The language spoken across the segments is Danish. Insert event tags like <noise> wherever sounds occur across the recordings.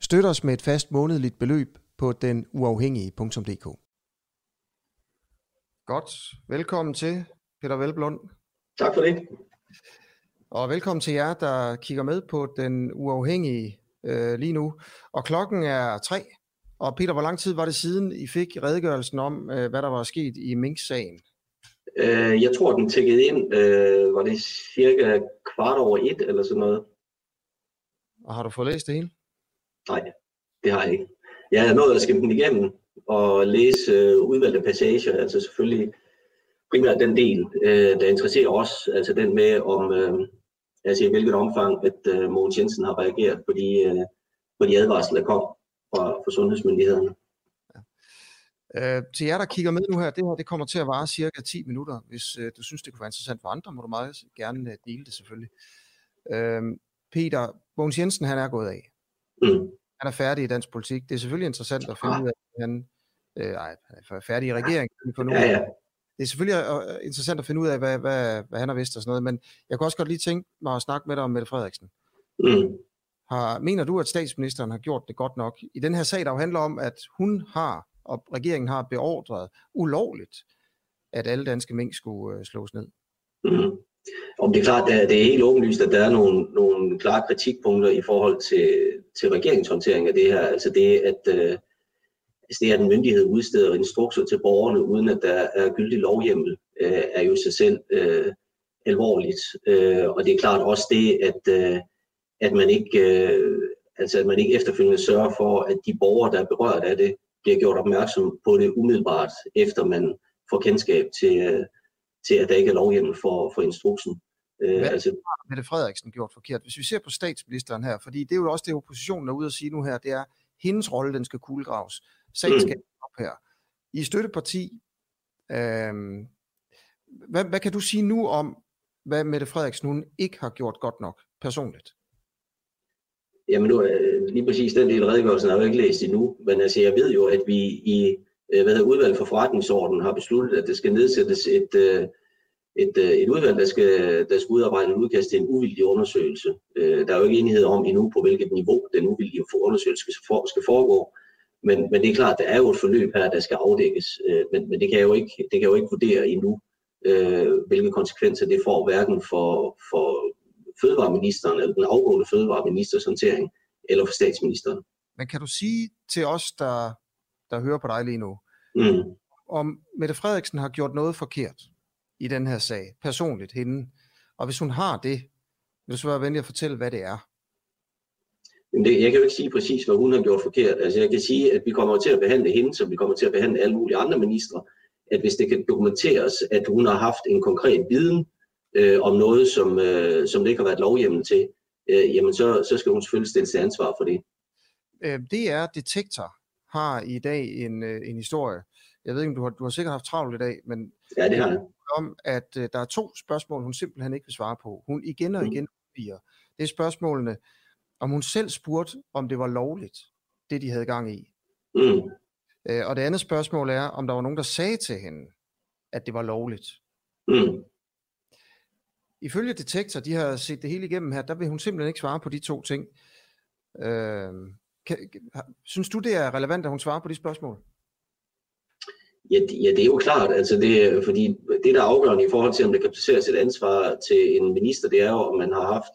Støt os med et fast månedligt beløb på den uafhængige.dk. Godt. Velkommen til, Peter Velblund. Tak for det. Og velkommen til jer, der kigger med på den uafhængige øh, lige nu. Og klokken er tre. Og Peter, hvor lang tid var det siden, I fik redegørelsen om, øh, hvad der var sket i Mink-sagen? Øh, jeg tror, den tækkede ind, øh, var det cirka kvart over et eller sådan noget. Og har du fået læst det hele? Nej, det har jeg ikke. Jeg har nået at skimme den igennem og læse øh, udvalgte passager, altså selvfølgelig primært den del, øh, der interesserer os, altså den med om, øh, altså i hvilket omfang, at øh, Mogens Jensen har reageret på de, øh, på de advarsler, der kom fra, fra sundhedsmyndighederne. Øh, til jer, der kigger med nu her, det her det kommer til at vare cirka 10 minutter. Hvis øh, du synes, det kunne være interessant for andre, må du meget gerne øh, dele det selvfølgelig. Øh, Peter, Mogens Jensen, han er gået af. Mm. Han er færdig i dansk politik. Det er selvfølgelig interessant at finde ud af, at han, øh, ej, han er færdig i regeringen. For nu. Ja, ja. Det er selvfølgelig øh, interessant at finde ud af, hvad, hvad, hvad han har vidst og sådan noget, men jeg kunne også godt lige tænke mig at snakke med dig om Mette Frederiksen. Mm. Har, mener du, at statsministeren har gjort det godt nok? I den her sag, der jo handler om, at hun har, og regeringen har beordret ulovligt, at alle danske mink skulle øh, slås ned. Mm. Og det er klart, at det er helt åbenlyst, at der er nogle, nogle klare kritikpunkter i forhold til, til regeringshåndtering af det her. Altså det, at, øh, altså det, at en myndighed udsteder instrukser til borgerne, uden at der er gyldig lovhjemmel, øh, er jo i sig selv øh, alvorligt. Øh, og det er klart også det, at, øh, at, man ikke, øh, altså at man ikke efterfølgende sørger for, at de borgere, der er berørt af det, bliver gjort opmærksom på det umiddelbart, efter man får kendskab til, øh, til at der ikke er lovhjemmel for, for instruksen. Øh, Hvad altså, har Mette Frederiksen gjort forkert? Hvis vi ser på statsministeren her, fordi det er jo også det, oppositionen er ude at sige nu her, det er, hendes rolle, den skal kuglegraves. Sagen mm. skal op her. I støtteparti, øh, hvad, hvad kan du sige nu om, hvad Mette Frederiksen hun ikke har gjort godt nok, personligt? Jamen nu, lige præcis den del af redegørelsen har jeg ikke læst endnu, men altså jeg ved jo, at vi i øh, Øh, hvad hedder, udvalg for forretningsordenen har besluttet, at det skal nedsættes et, øh, et, øh, et udvalg, der skal, der skal udarbejde en udkast til en uvildig undersøgelse. Der er jo ikke enighed om endnu, på hvilket niveau den uvildige undersøgelse skal, for, skal foregå. Men, men det er klart, at der er jo et forløb her, der skal afdækkes. Men, men det, kan jeg jo ikke, det kan jeg jo ikke vurdere endnu, hvilke konsekvenser det får, hverken for, for fødevareministeren eller den afgående fødevareministers håndtering, eller for statsministeren. Men kan du sige til os, der der hører på dig lige nu, mm. om Mette Frederiksen har gjort noget forkert i den her sag, personligt hende, og hvis hun har det, vil du så være venlig at fortælle, hvad det er? det, jeg kan jo ikke sige præcis, hvad hun har gjort forkert. Altså, jeg kan sige, at vi kommer til at behandle hende, som vi kommer til at behandle alle mulige andre ministre, at hvis det kan dokumenteres, at hun har haft en konkret viden øh, om noget, som, øh, som det ikke har været lovhjemmel til, øh, jamen så, så skal hun selvfølgelig stilles til ansvar for det. Øh, det er detektor har i dag en, øh, en historie. Jeg ved ikke, om du har, du har sikkert haft travlt i dag, men ja, det har jeg. om, at uh, der er to spørgsmål, hun simpelthen ikke vil svare på. Hun igen og mm. igen bliver. Det er spørgsmålene, om hun selv spurgte, om det var lovligt, det de havde gang i. Mm. Uh, og det andet spørgsmål er, om der var nogen, der sagde til hende, at det var lovligt. Mm. Ifølge Detektor, de har set det hele igennem her, der vil hun simpelthen ikke svare på de to ting. Uh, kan, synes du, det er relevant, at hun svarer på de spørgsmål? Ja, ja, det er jo klart, altså det, fordi det, der er afgørende i forhold til, om der kan placeres et ansvar til en minister, det er jo, om man har haft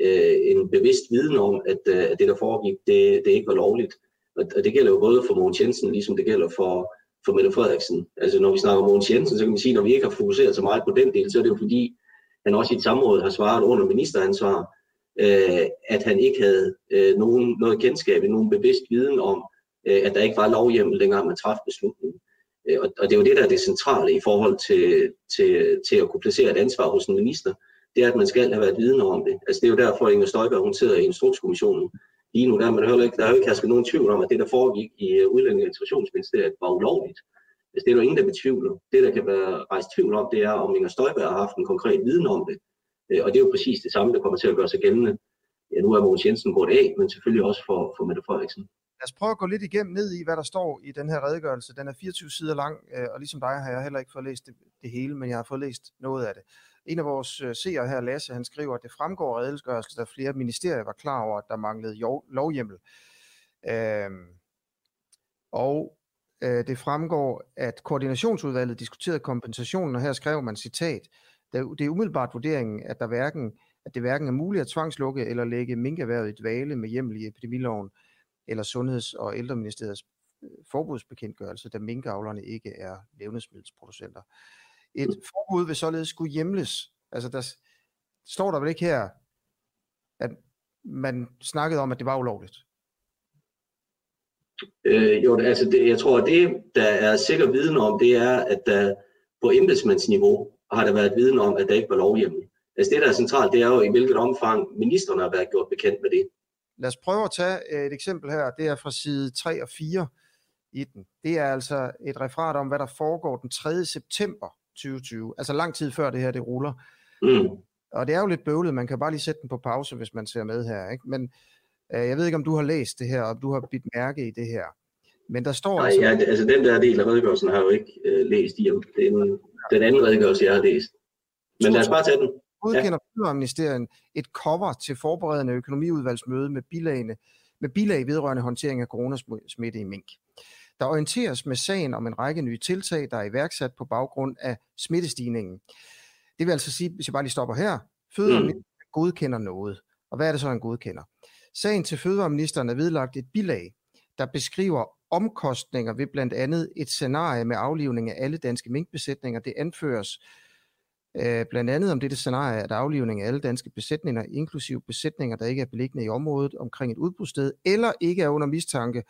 øh, en bevidst viden om, at, øh, at det, der foregik, det, det ikke var lovligt. Og, og det gælder jo både for Mogens Jensen, ligesom det gælder for, for Mette Frederiksen. Altså når vi snakker om Mogens Jensen, så kan vi sige, at når vi ikke har fokuseret så meget på den del, så er det jo fordi, han også i et samråd har svaret under ministeransvar, øh, at han ikke havde øh, nogen, noget kendskab, nogen bevidst viden om, øh, at der ikke var lovhjemmel, dengang man træffede beslutningen. Øh, og, og det er jo det, der er det centrale i forhold til, til, til at kunne placere et ansvar hos en minister, det er, at man skal have været vidne om det. Altså det er jo derfor, at Inger Støjberg hun sidder i Instrukskommissionen, lige nu, der, man heller ikke, der er jo ikke hersket nogen tvivl om, at det, der foregik i øh, Udlænding- og Integrationsministeriet, var ulovligt. Altså, det er der ingen, der betvivler. Det, der kan være rejst tvivl om, det er, om Inger Støjberg har haft en konkret viden om det. Øh, og det er jo præcis det samme, der kommer til at gøre sig gældende. Ja, nu er Mogens Jensen gået af, men selvfølgelig også for, for Mette Frederiksen. Lad os prøve at gå lidt igennem ned i, hvad der står i den her redegørelse. Den er 24 sider lang, øh, og ligesom dig har jeg heller ikke fået læst det, det hele, men jeg har fået læst noget af det. En af vores øh, seere her, Lasse, han skriver, at det fremgår af redegørelsen, at flere ministerier var klar over, at der manglede lovhjemmel. Øhm, og øh, det fremgår, at koordinationsudvalget diskuterede kompensationen, og her skrev man citat, det er umiddelbart vurderingen, at, der hverken, at det hverken er muligt at tvangslukke eller lægge minkerhvervet i dvale med hjemmel i epidemiloven eller Sundheds- og Ældreministeriets øh, forbudsbekendtgørelse, da minkavlerne ikke er levnedsmiddelsproducenter. Et forbud vil således skulle hjemles. Altså der står der vel ikke her, at man snakkede om, at det var ulovligt? Øh, jo, altså det, jeg tror, at det, der er sikker viden om, det er, at der på embedsmandsniveau har der været viden om, at der ikke var lovhjemmel. Altså det, der er centralt, det er jo, i hvilket omfang ministerne har været gjort bekendt med det. Lad os prøve at tage øh, et eksempel her. Det er fra side 3 og 4 i den. Det er altså et referat om, hvad der foregår den 3. september 2020. Altså lang tid før det her, det ruller. Mm. Og det er jo lidt bøvlet. Man kan bare lige sætte den på pause, hvis man ser med her. Ikke? Men øh, jeg ved ikke, om du har læst det her, og du har bidt mærke i det her. Men der står Nej, altså... Ja, altså den der del af redegørelsen har jeg jo ikke øh, læst i. Den, den anden redegørelse, jeg har læst. Men lad os bare tage den godkender ja. Fødevareministeriet et cover til forberedende økonomiudvalgsmøde med bilagene, med bilag vedrørende håndtering af coronasmitte i mink. Der orienteres med sagen om en række nye tiltag, der er iværksat på baggrund af smittestigningen. Det vil altså sige, hvis jeg bare lige stopper her, Fødevareministeren mm. godkender noget. Og hvad er det så, han godkender? Sagen til Fødevareministeren er vedlagt et bilag, der beskriver omkostninger ved blandt andet et scenarie med aflivning af alle danske minkbesætninger. Det anføres Øh, blandt andet om dette scenarie, at aflivning af alle danske besætninger, inklusive besætninger, der ikke er beliggende i området omkring et udbrudssted, eller ikke er under mistanke,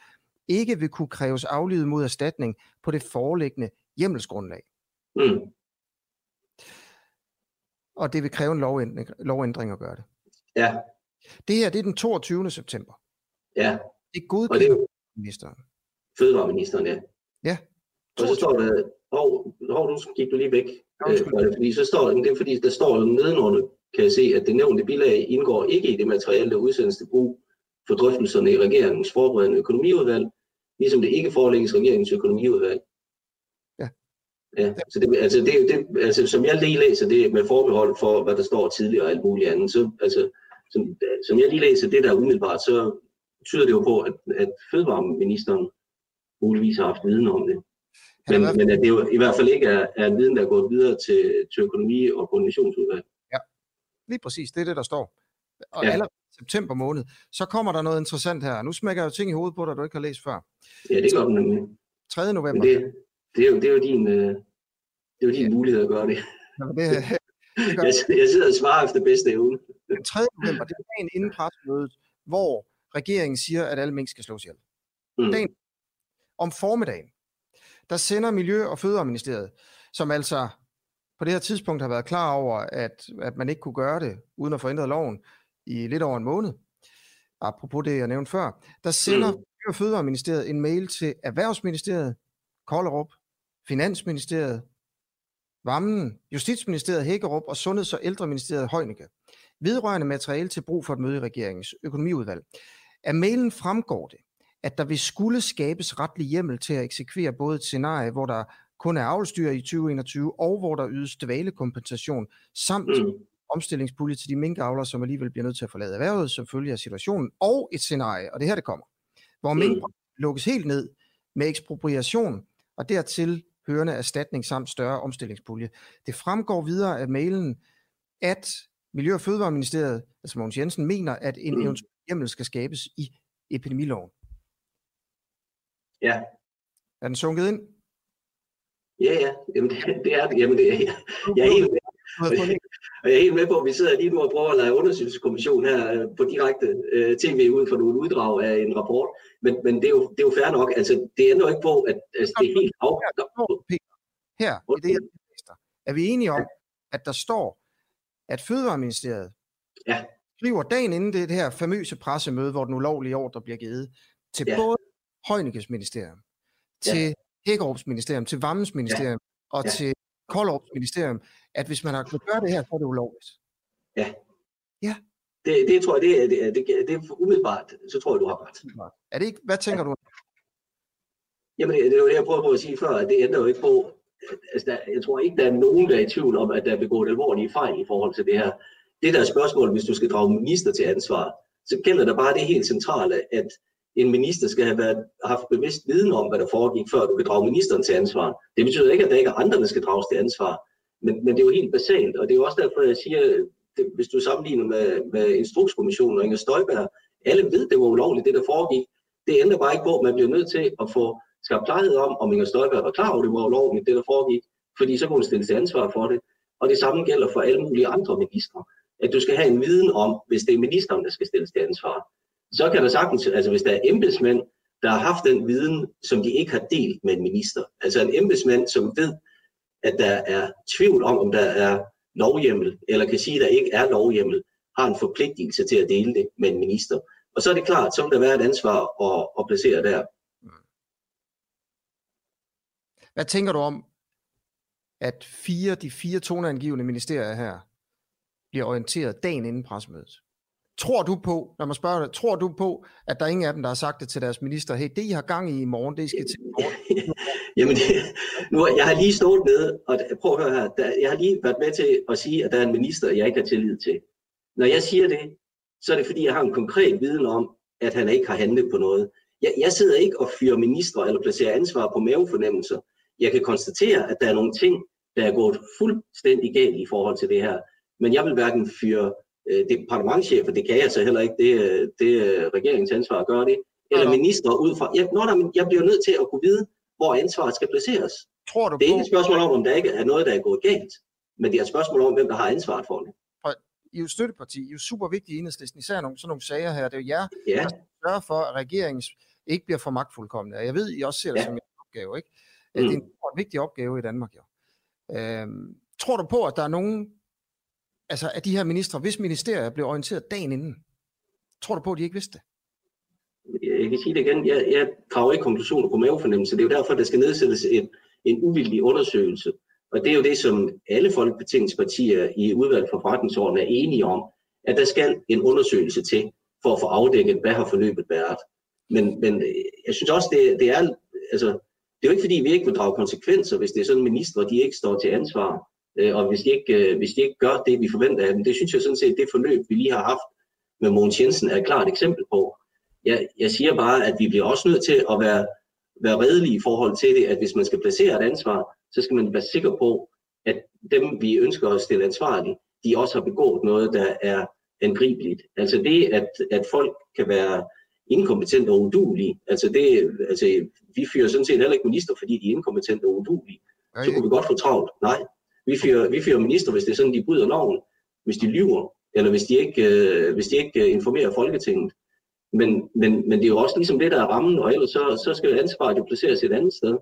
ikke vil kunne kræves aflivet mod erstatning på det foreliggende hjemmelsgrundlag. Mm. Og det vil kræve en lovændring, lovændring at gøre det. Ja. Det her, det er den 22. september. Ja. Det er godkendt ministeren. Fødevareministeren, ja. Ja. Og så står der, hov, hov, nu gik du lige væk. Øh, fordi så står, det er fordi, der står nedenunder, kan jeg se, at det nævnte bilag indgår ikke i det materiale, der udsendes til brug for drøftelserne i regeringens forberedende økonomiudvalg, ligesom det ikke forelægges regeringens økonomiudvalg. Ja. Ja, så det, altså, det, det, altså, som jeg lige læser det med forbehold for, hvad der står tidligere og alt muligt andet, så, altså, som, som jeg lige læser det der umiddelbart, så tyder det jo på, at, at fødevareministeren muligvis har haft viden om det. Men, hvert... men at det jo i hvert fald ikke er, er en viden, der er gået videre til, til økonomi- og koordinationsudvalg. Ja, lige præcis. Det er det, der står. Og ja. allerede september måned, så kommer der noget interessant her. Nu smækker jeg jo ting i hovedet på dig, du ikke har læst før. Ja, det gør den nemlig. 3. november. det, det, er jo, det er jo din, øh, det er jo din ja. mulighed at gøre det. Ja, det, <laughs> det jeg, jeg sidder og svarer efter bedste evne. Den 3. november, det er dagen inden pressemødet, hvor regeringen siger, at alle mink skal slås ihjel. Mm. Dagen om formiddagen, der sender Miljø- og Fødevareministeriet, som altså på det her tidspunkt har været klar over, at, at man ikke kunne gøre det uden at forændre loven i lidt over en måned, apropos det, jeg nævnte før, der sender mm. Miljø- og Fødevareministeriet en mail til Erhvervsministeriet, Kollerup, Finansministeriet, Vammen, Justitsministeriet Hækkerup og Sundheds- og Ældreministeriet Højneke, vedrørende materiale til brug for et møde i regeringens økonomiudvalg. Af mailen fremgår det, at der vil skulle skabes retlig hjemmel til at eksekvere både et scenarie, hvor der kun er avlstyr i 2021, og hvor der ydes dvalekompensation, samt mm. omstillingspulje til de minkavlere, som alligevel bliver nødt til at forlade erhvervet, som følge af situationen, og et scenarie, og det her det kommer, hvor mm. mink lukkes helt ned med ekspropriation, og dertil hørende erstatning samt større omstillingspulje. Det fremgår videre af mailen, at Miljø- og Fødevareministeriet, altså Mogens Jensen, mener, at en mm. eventuel hjemmel skal skabes i epidemiloven. Ja. Er den sunket ind? Ja, ja. Jamen, det, det er det. Jamen, det er, jeg, jeg er helt med. Og jeg er helt med på, at vi sidder lige nu og prøver at lave undersøgelseskommission her øh, på direkte uh, tv ud for nogle uddrag af en rapport. Men, men det, er jo, det er jo fair nok. Altså, det ændrer ikke på, at altså, det er helt afgørende. Her, i det her er vi enige om, at der står, at Fødevareministeriet ja. skriver dagen inden det, det her famøse pressemøde, hvor den ulovlige ordre bliver givet, til ja. både Højnikes ministerium, til ja. Hækkerups ministerium, til Vammens ministerium ja. og ja. til Koldrups ministerium, at hvis man har kunnet gøre det her, så er det ulovligt. Ja. Ja. Det, det tror jeg, det er, det, det, er, det er umiddelbart, så tror jeg, du har ret. Er det ikke, hvad tænker ja. du? Jamen, det er jo det, jeg prøver på at sige før, at det ændrer jo ikke på, altså, der, jeg tror ikke, der er nogen, der er i tvivl om, at der er begået alvorlige fejl i forhold til det her. Det der er spørgsmål, hvis du skal drage minister til ansvar, så gælder der bare det helt centrale, at en minister skal have været, haft bevidst viden om, hvad der foregik, før du kan drage ministeren til ansvar. Det betyder ikke, at der ikke er andre, der skal drages til ansvar. Men, men det er jo helt basalt, og det er jo også derfor, jeg siger, det, hvis du sammenligner med, med Instrukskommissionen og Inger Støjberg, alle ved, det var ulovligt, det der foregik. Det ændrer bare ikke på, at man bliver nødt til at få skabt klarhed om, om Inger Støjberg var klar over, det var ulovligt, det der foregik, fordi så kunne hun stille til ansvar for det. Og det samme gælder for alle mulige andre ministre. At du skal have en viden om, hvis det er ministeren, der skal stilles til ansvar så kan der sagtens, altså hvis der er embedsmænd, der har haft den viden, som de ikke har delt med en minister. Altså en embedsmand, som ved, at der er tvivl om, om der er lovhjemmel, eller kan sige, at der ikke er lovhjemmel, har en forpligtelse til at dele det med en minister. Og så er det klart, så vil der være et ansvar at, at placere der. Hvad tænker du om, at fire, de fire toneangivende ministerier her bliver orienteret dagen inden pressemødet? Tror du på, når man spørger dig, tror du på, at der er ingen af dem, der har sagt det til deres minister, hey, det I har gang i i morgen, det skal til i morgen? <laughs> Jamen, nu, jeg har lige stået med, og prøv at høre her, der, jeg har lige været med til at sige, at der er en minister, jeg ikke har tillid til. Når jeg siger det, så er det fordi, jeg har en konkret viden om, at han ikke har handlet på noget. Jeg, jeg sidder ikke og fyrer ministre eller placerer ansvar på mavefornemmelser. Jeg kan konstatere, at der er nogle ting, der er gået fuldstændig galt i forhold til det her. Men jeg vil hverken fyre departementchefer, det kan jeg så heller ikke, det, det er regeringens ansvar at gøre det, eller minister ud fra. Jeg, nå, nej, men jeg bliver nødt til at kunne vide, hvor ansvaret skal placeres. Tror du det er ikke et spørgsmål om, om der ikke er noget, der er gået galt, men det er et spørgsmål om, hvem der har ansvaret for det. I er jo støtteparti, I er jo super vigtige i enhedslisten, især nogle, sådan nogle sager her. Det er jo jer, ja. der sørger for, at regeringen ikke bliver for magtfuldkommende. Jeg ved, I også ser det ja. som en opgave, ikke? Mm. Det er en, en vigtig opgave i Danmark, jo. Øhm, tror du på, at der er nogen altså af de her ministre, hvis ministerier blev orienteret dagen inden, tror du på, at de ikke vidste det? Jeg kan sige det igen, jeg, jeg drager ikke konklusioner på mavefornemmelse. Det er jo derfor, der skal nedsættes en, en uvildig undersøgelse. Og det er jo det, som alle folkebetingspartier i udvalget for forretningsordenen er enige om, at der skal en undersøgelse til for at få afdækket, hvad har forløbet været. Men, men jeg synes også, det, det er, altså, det er jo ikke fordi, vi ikke vil drage konsekvenser, hvis det er sådan, ministre de ikke står til ansvar. Øh, og hvis de, ikke, øh, hvis de ikke gør det, vi forventer af dem, det synes jeg sådan set, det forløb, vi lige har haft med Mogens Jensen, er et klart eksempel på. Jeg, jeg siger bare, at vi bliver også nødt til at være, være redelige i forhold til det, at hvis man skal placere et ansvar, så skal man være sikker på, at dem, vi ønsker at stille ansvarlige, de også har begået noget, der er angribeligt. Altså det, at, at folk kan være inkompetente og udulige, altså det, altså vi fyrer sådan set heller ikke minister, fordi de er inkompetente og udulige. Så kunne vi godt få travlt. Nej, vi fyrer, vi fyrer minister, hvis det er sådan, de bryder loven, hvis de lyver, eller hvis de ikke, øh, hvis de ikke øh, informerer Folketinget. Men, men, men det er jo også ligesom det, der er rammen, og ellers så, så skal ansvaret jo placeres et andet sted.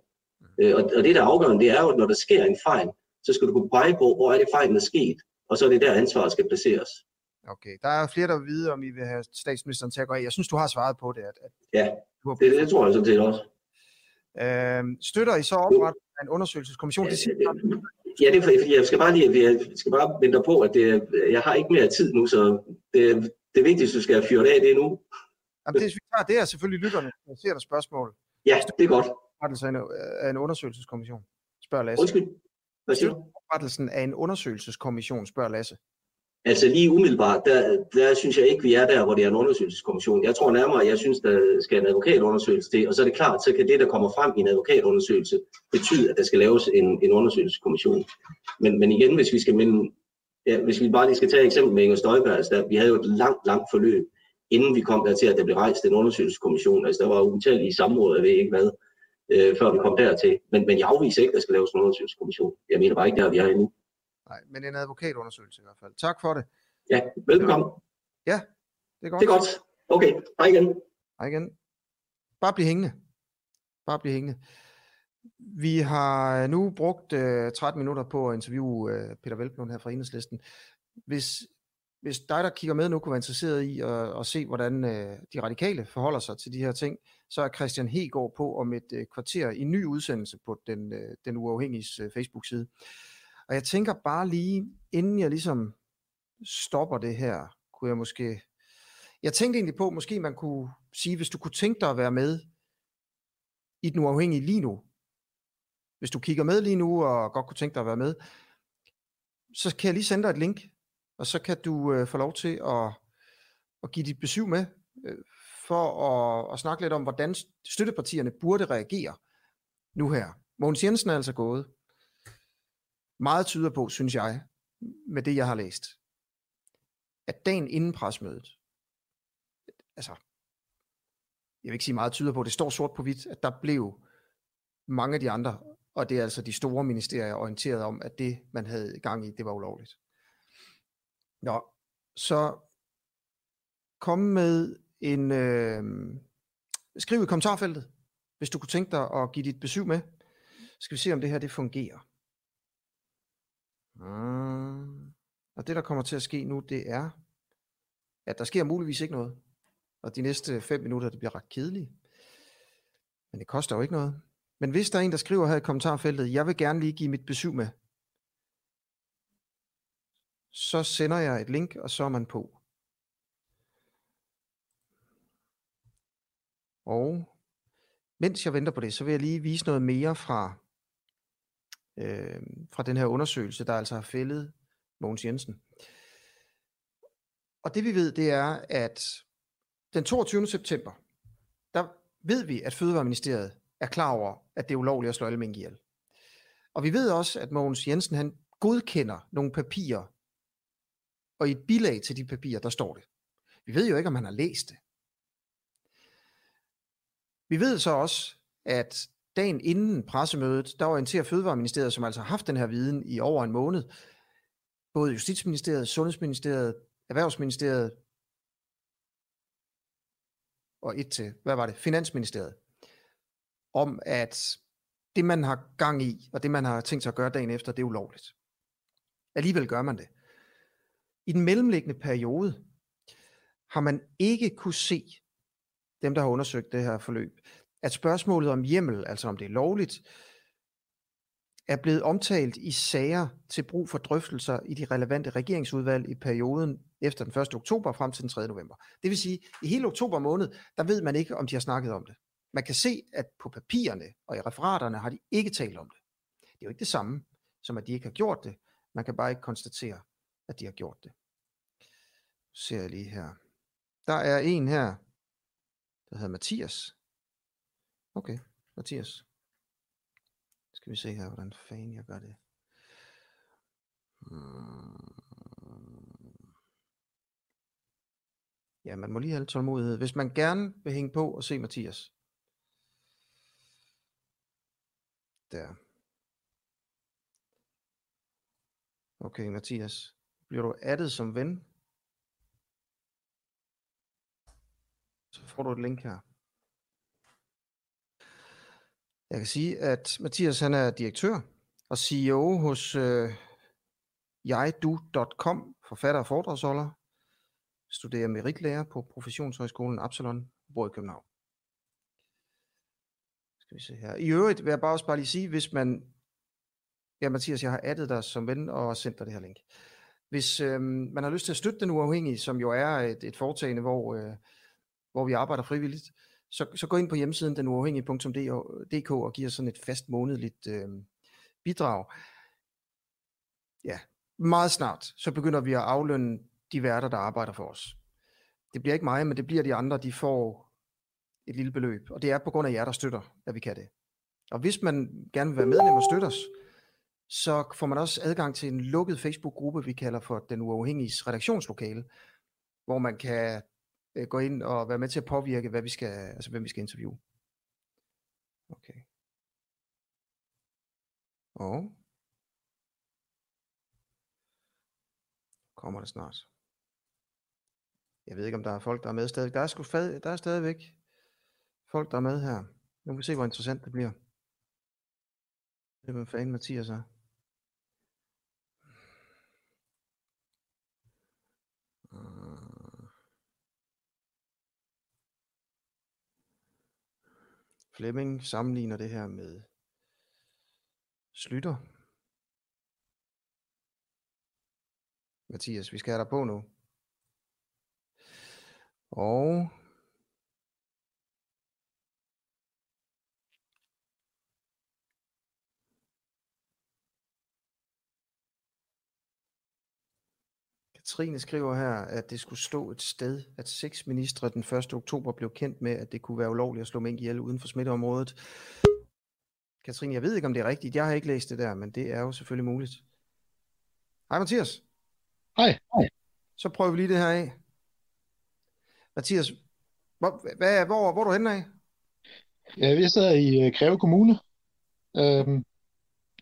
Øh, og, og det, der er afgørende, det er jo, at når der sker en fejl, så skal du kunne pege på, hvor er det fejlen er sket, og så er det der, ansvaret skal placeres. Okay, der er flere, der vil vide, om I vil have statsministeren til at gå af. Jeg synes, du har svaret på det. At, at ja, det, det tror jeg sådan set også. Øh, støtter I så oprettet en undersøgelseskommission? Det siger, Ja, det er fordi, jeg skal bare lige, jeg skal bare vente på, at det, jeg har ikke mere tid nu, så det, det vigtigste, du skal have fyret af, det er nu. Jamen, det, det er selvfølgelig lytterne, der ser der spørgsmål. Ja, det er godt. Oprettelsen af en undersøgelseskommission, spørger Lasse. Undskyld, hvad siger du? Oprettelsen af en undersøgelseskommission, spørger Lasse. Altså lige umiddelbart, der, der synes jeg ikke, vi er der, hvor det er en undersøgelseskommission. Jeg tror nærmere, jeg synes, der skal en advokatundersøgelse til, og så er det klart, så kan det, der kommer frem i en advokatundersøgelse, betyde, at der skal laves en, en undersøgelseskommission. Men, men igen, hvis vi skal minde, ja, hvis vi bare lige skal tage et eksempel med Inger Støjberg, altså der, vi havde jo et langt, langt forløb, inden vi kom der til, at der blev rejst en undersøgelseskommission. Altså der var utallige samråd, jeg ved ikke hvad, øh, før vi kom dertil. Men, men jeg afviser ikke, at der skal laves en undersøgelseskommission. Jeg mener bare ikke, der vi er endnu. Nej, men en advokatundersøgelse i hvert fald. Tak for det. Ja, velkommen. Ja, det er godt. Det er godt. Okay, hej igen. Hej igen. Bare bliv hængende. Bare bliv hængende. Vi har nu brugt øh, 13 minutter på at interviewe uh, Peter Velblom her fra Enhedslisten. Hvis hvis dig, der kigger med nu, kunne være interesseret i at, at se, hvordan øh, de radikale forholder sig til de her ting, så er Christian Hegård på om et øh, kvarter i en ny udsendelse på den, øh, den uafhængige øh, Facebook-side. Og jeg tænker bare lige, inden jeg ligesom stopper det her, kunne jeg måske... Jeg tænkte egentlig på, måske man kunne sige, hvis du kunne tænke dig at være med i den uafhængige lige nu, hvis du kigger med lige nu og godt kunne tænke dig at være med, så kan jeg lige sende dig et link, og så kan du øh, få lov til at, at give dit besøg med, øh, for at, at snakke lidt om, hvordan støttepartierne burde reagere nu her. Mogens Jensen er altså gået. Meget tyder på, synes jeg, med det jeg har læst, at dagen inden presmødet, altså, jeg vil ikke sige meget tyder på, det står sort på hvidt, at der blev mange af de andre, og det er altså de store ministerier orienteret om, at det, man havde gang i, det var ulovligt. Nå, så kom med en, øh, skriv i kommentarfeltet, hvis du kunne tænke dig at give dit besøg med. Skal vi se, om det her det fungerer. Mm. Og det, der kommer til at ske nu, det er, at der sker muligvis ikke noget. Og de næste fem minutter, det bliver ret kedeligt. Men det koster jo ikke noget. Men hvis der er en, der skriver her i kommentarfeltet, jeg vil gerne lige give mit besøg med, så sender jeg et link, og så er man på. Og mens jeg venter på det, så vil jeg lige vise noget mere fra, øh, fra den her undersøgelse, der altså har fældet Mogens Jensen. Og det vi ved, det er, at den 22. september, der ved vi, at Fødevareministeriet er klar over, at det er ulovligt at slå alle mink ihjel. Og vi ved også, at Mogens Jensen han godkender nogle papirer, og i et bilag til de papirer, der står det. Vi ved jo ikke, om han har læst det. Vi ved så også, at dagen inden pressemødet, der orienterer Fødevareministeriet, som altså har haft den her viden i over en måned, både Justitsministeriet, Sundhedsministeriet, Erhvervsministeriet og et til, hvad var det, Finansministeriet, om at det man har gang i, og det man har tænkt sig at gøre dagen efter, det er ulovligt. Alligevel gør man det. I den mellemliggende periode har man ikke kunne se, dem der har undersøgt det her forløb, at spørgsmålet om hjemmel, altså om det er lovligt, er blevet omtalt i sager til brug for drøftelser i de relevante regeringsudvalg i perioden efter den 1. oktober frem til den 3. november. Det vil sige, i hele oktober måned, der ved man ikke, om de har snakket om det. Man kan se, at på papirerne og i referaterne har de ikke talt om det. Det er jo ikke det samme, som at de ikke har gjort det. Man kan bare ikke konstatere, at de har gjort det. Ser jeg lige her. Der er en her, der hedder Mathias. Okay, Mathias. Skal vi se her, hvordan fanden jeg gør det. Hmm. Ja, man må lige have lidt tålmodighed. Hvis man gerne vil hænge på og se Mathias. Der. Okay, Mathias. Bliver du addet som ven? Så får du et link her. Jeg kan sige, at Mathias han er direktør og CEO hos øh, jegdu.com, forfatter og foredragsholder, studerer meritlærer på Professionshøjskolen Absalon, bor i København. Skal vi se her. I øvrigt vil jeg bare også bare lige sige, hvis man, ja Mathias, jeg har addet dig som ven og sendt dig det her link. Hvis øh, man har lyst til at støtte den uafhængige, som jo er et, et foretagende, hvor, øh, hvor vi arbejder frivilligt, så, så gå ind på hjemmesiden denuafhængige.dk og giv os sådan et fast månedligt øh, bidrag. Ja, meget snart, så begynder vi at aflønne de værter, der arbejder for os. Det bliver ikke mig, men det bliver de andre, de får et lille beløb. Og det er på grund af jer, der støtter, at vi kan det. Og hvis man gerne vil være medlem og støtte os, så får man også adgang til en lukket Facebook-gruppe, vi kalder for Den Uafhængige Redaktionslokale, hvor man kan øh, gå ind og være med til at påvirke, hvad vi skal, altså hvem vi skal interviewe. Okay. Og kommer det snart. Jeg ved ikke, om der er folk, der er med stadig. Der er, sgu fad, der er stadigvæk folk, der er med her. Nu kan vi se, hvor interessant det bliver. Det er fanden Mathias er. Flemming sammenligner det her med Slytter. Mathias, vi skal have dig på nu. Og Katrine skriver her, at det skulle stå et sted, at seks ministre den 1. oktober blev kendt med, at det kunne være ulovligt at slå mink ihjel uden for smitteområdet. Katrine, jeg ved ikke, om det er rigtigt. Jeg har ikke læst det der, men det er jo selvfølgelig muligt. Hej Mathias. Hej. Hej. Så prøver vi lige det her af. Mathias, hvor, hvad, hvor, hvor er du henne af? Ja, vi sidder i uh, Greve Kommune, øhm,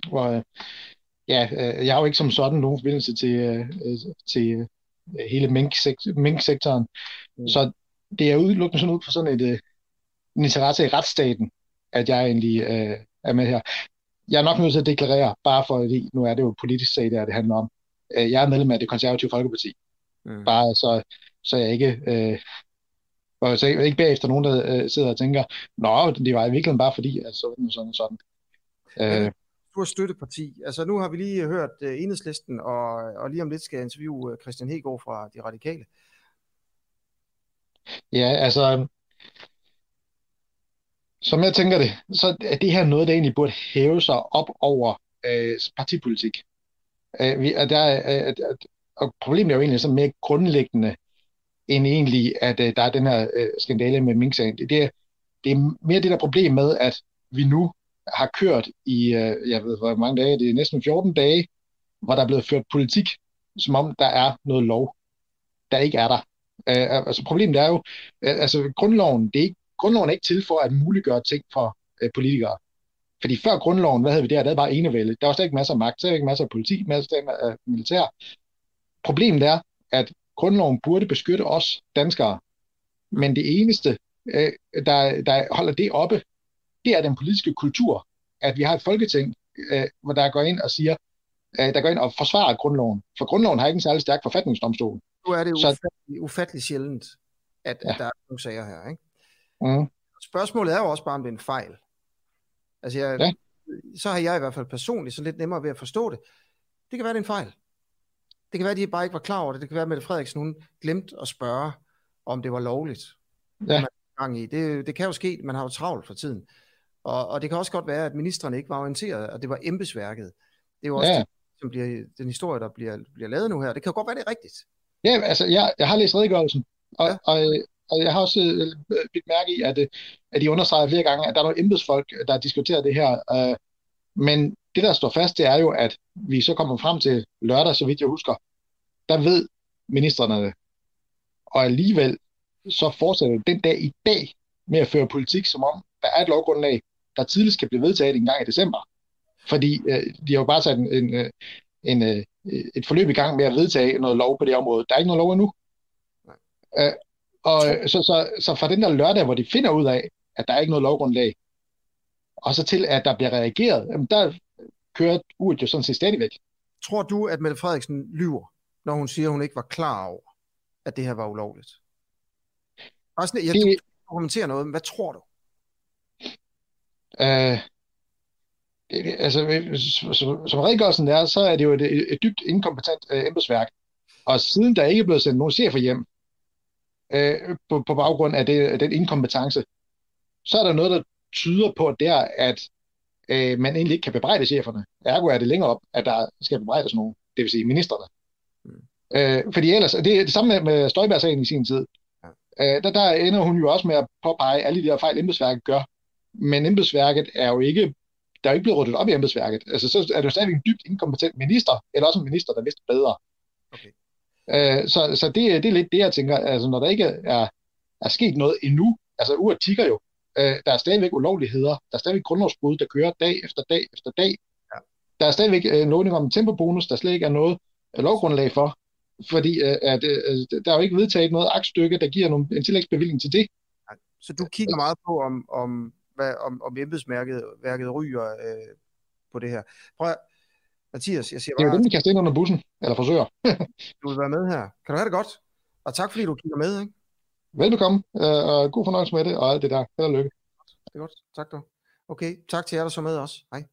hvor øh, ja, øh, jeg har jo ikke som sådan nogen forbindelse til, øh, til øh, hele mink-sektoren. Mm. Så det er udelukkende sådan ud fra sådan et, øh, en interesse i retsstaten, at jeg egentlig øh, er med her. Jeg er nok nødt til at deklarere, bare fordi nu er det jo politisk sag, der det handler om. Jeg er medlem af det konservative folkeparti. Mm. Bare så, så jeg ikke... Øh, og så ikke bagefter nogen, der øh, sidder og tænker, nå, det var i virkeligheden bare fordi, at sådan og sådan og sådan. Øh, stort støtteparti. Altså nu har vi lige hørt uh, enhedslisten, og, og lige om lidt skal jeg interviewe øh, Christian Hegård fra De Radikale. Ja, altså, som jeg tænker det, så er det her noget, der egentlig burde hæve sig op over uh, partipolitik. Uh, vi, og, der, uh, og problemet er jo egentlig så mere grundlæggende, end egentlig, at uh, der er den her uh, skandale med Mink-sagen. Det, det, er, det er mere det der problem med, at vi nu har kørt i, øh, jeg ved hvor mange dage, det er næsten 14 dage, hvor der er blevet ført politik, som om der er noget lov, der ikke er der. Øh, altså problemet er jo, øh, altså grundloven, det er ikke, grundloven er ikke til for at muliggøre ting for øh, politikere. Fordi før grundloven, hvad havde vi der? Der havde bare enevælde. Der var slet ikke masser af magt, der var ikke masser af politik, masser af militær. Problemet er, at grundloven burde beskytte os danskere. Men det eneste, øh, der, der holder det oppe, det er den politiske kultur, at vi har et folketing, øh, hvor der går ind og siger, øh, der går ind og forsvarer grundloven. For grundloven har ikke en særlig stærk forfatningsdomstol. Nu er det så, ufattelig, ufattelig sjældent, at, ja. at der er nogle sager her. Ikke? Mm. Spørgsmålet er jo også bare, om det er en fejl. Altså, jeg, ja. så har jeg i hvert fald personligt så lidt nemmere ved at forstå det. Det kan være, det er en fejl. Det kan være, at de bare ikke var klar over det. Det kan være, at Mette Frederiksen hun glemte at spørge, om det var lovligt. Ja. Man gang i. Det, det kan jo ske, man har jo travlt for tiden. Og, og det kan også godt være, at ministerne ikke var orienteret, og det var embedsværket. Det er jo også ja. det, som bliver, den historie, der bliver, bliver lavet nu her. Det kan jo godt være, det er rigtigt. Ja, altså, jeg, jeg har læst redegørelsen, og, ja. og, og jeg har også øh, bidt mærke i, at, øh, at de understreger flere gange, at der er nogle embedsfolk, der diskuterer det her. Øh, men det, der står fast, det er jo, at vi så kommer frem til lørdag, så vidt jeg husker, der ved ministerne det. Og alligevel så fortsætter den dag i dag med at føre politik, som om der er et lovgrundlag, der tidligst kan blive vedtaget en gang i december. Fordi øh, de har jo bare sat en, en, øh, en, øh, et forløb i gang med at vedtage noget lov på det område. Der er ikke noget lov endnu. Øh, og så, så, så fra den der lørdag, hvor de finder ud af, at der er ikke noget lovgrundlag, og så til, at der bliver reageret, jamen der kører uret jo sådan set stadigvæk. Tror du, at Mette Frederiksen lyver, når hun siger, at hun ikke var klar over, at det her var ulovligt? Også, jeg, det... kommenterer noget, men hvad tror du? Øh, altså, som, som redegørelsen er, så er det jo et, et, et dybt inkompetent øh, embedsværk. Og siden der ikke er blevet sendt nogen chefer hjem, øh, på, på baggrund af det, den inkompetence, så er der noget, der tyder på der, at øh, man egentlig ikke kan bebrejde cheferne. Ergo er det længere op, at der skal bebrejdes nogen, det vil sige ministerne. Mm. Øh, fordi ellers, det er det samme med, med Støjberg-sagen i sin tid. Ja. Øh, der, der ender hun jo også med at påpege alle de der fejl, embedsværket gør, men embedsværket er jo ikke, der er jo ikke blevet ryddet op i embedsværket. Altså, så er det jo stadigvæk en dybt inkompetent minister, eller også en minister, der vidste bedre. Okay. Øh, så så det, det er lidt det, jeg tænker, altså når der ikke er, er sket noget endnu, altså uret tigger jo, øh, der er stadigvæk ulovligheder, der er stadigvæk grundlovsbrud, der kører dag efter dag efter dag. Ja. Der er stadigvæk øh, lovning om en tempobonus, der slet ikke er noget øh, lovgrundlag for, fordi øh, at, øh, der er jo ikke vedtaget noget aktstykke, der giver nogle, en tillægsbevilling til det. Så du kigger meget på, om, om hvad, om, om embedsmærket værket ryger øh, på det her. Prøv at, Mathias, jeg siger bare... Det er jo dem, vi kaster ind under bussen, eller forsøger. <laughs> du vil være med her. Kan du have det godt? Og tak fordi du kigger med, ikke? Velbekomme, øh, og god fornøjelse med det, og alt det der. Held og lykke. Det er godt. Tak du. Okay, tak til jer, der så med os. Hej.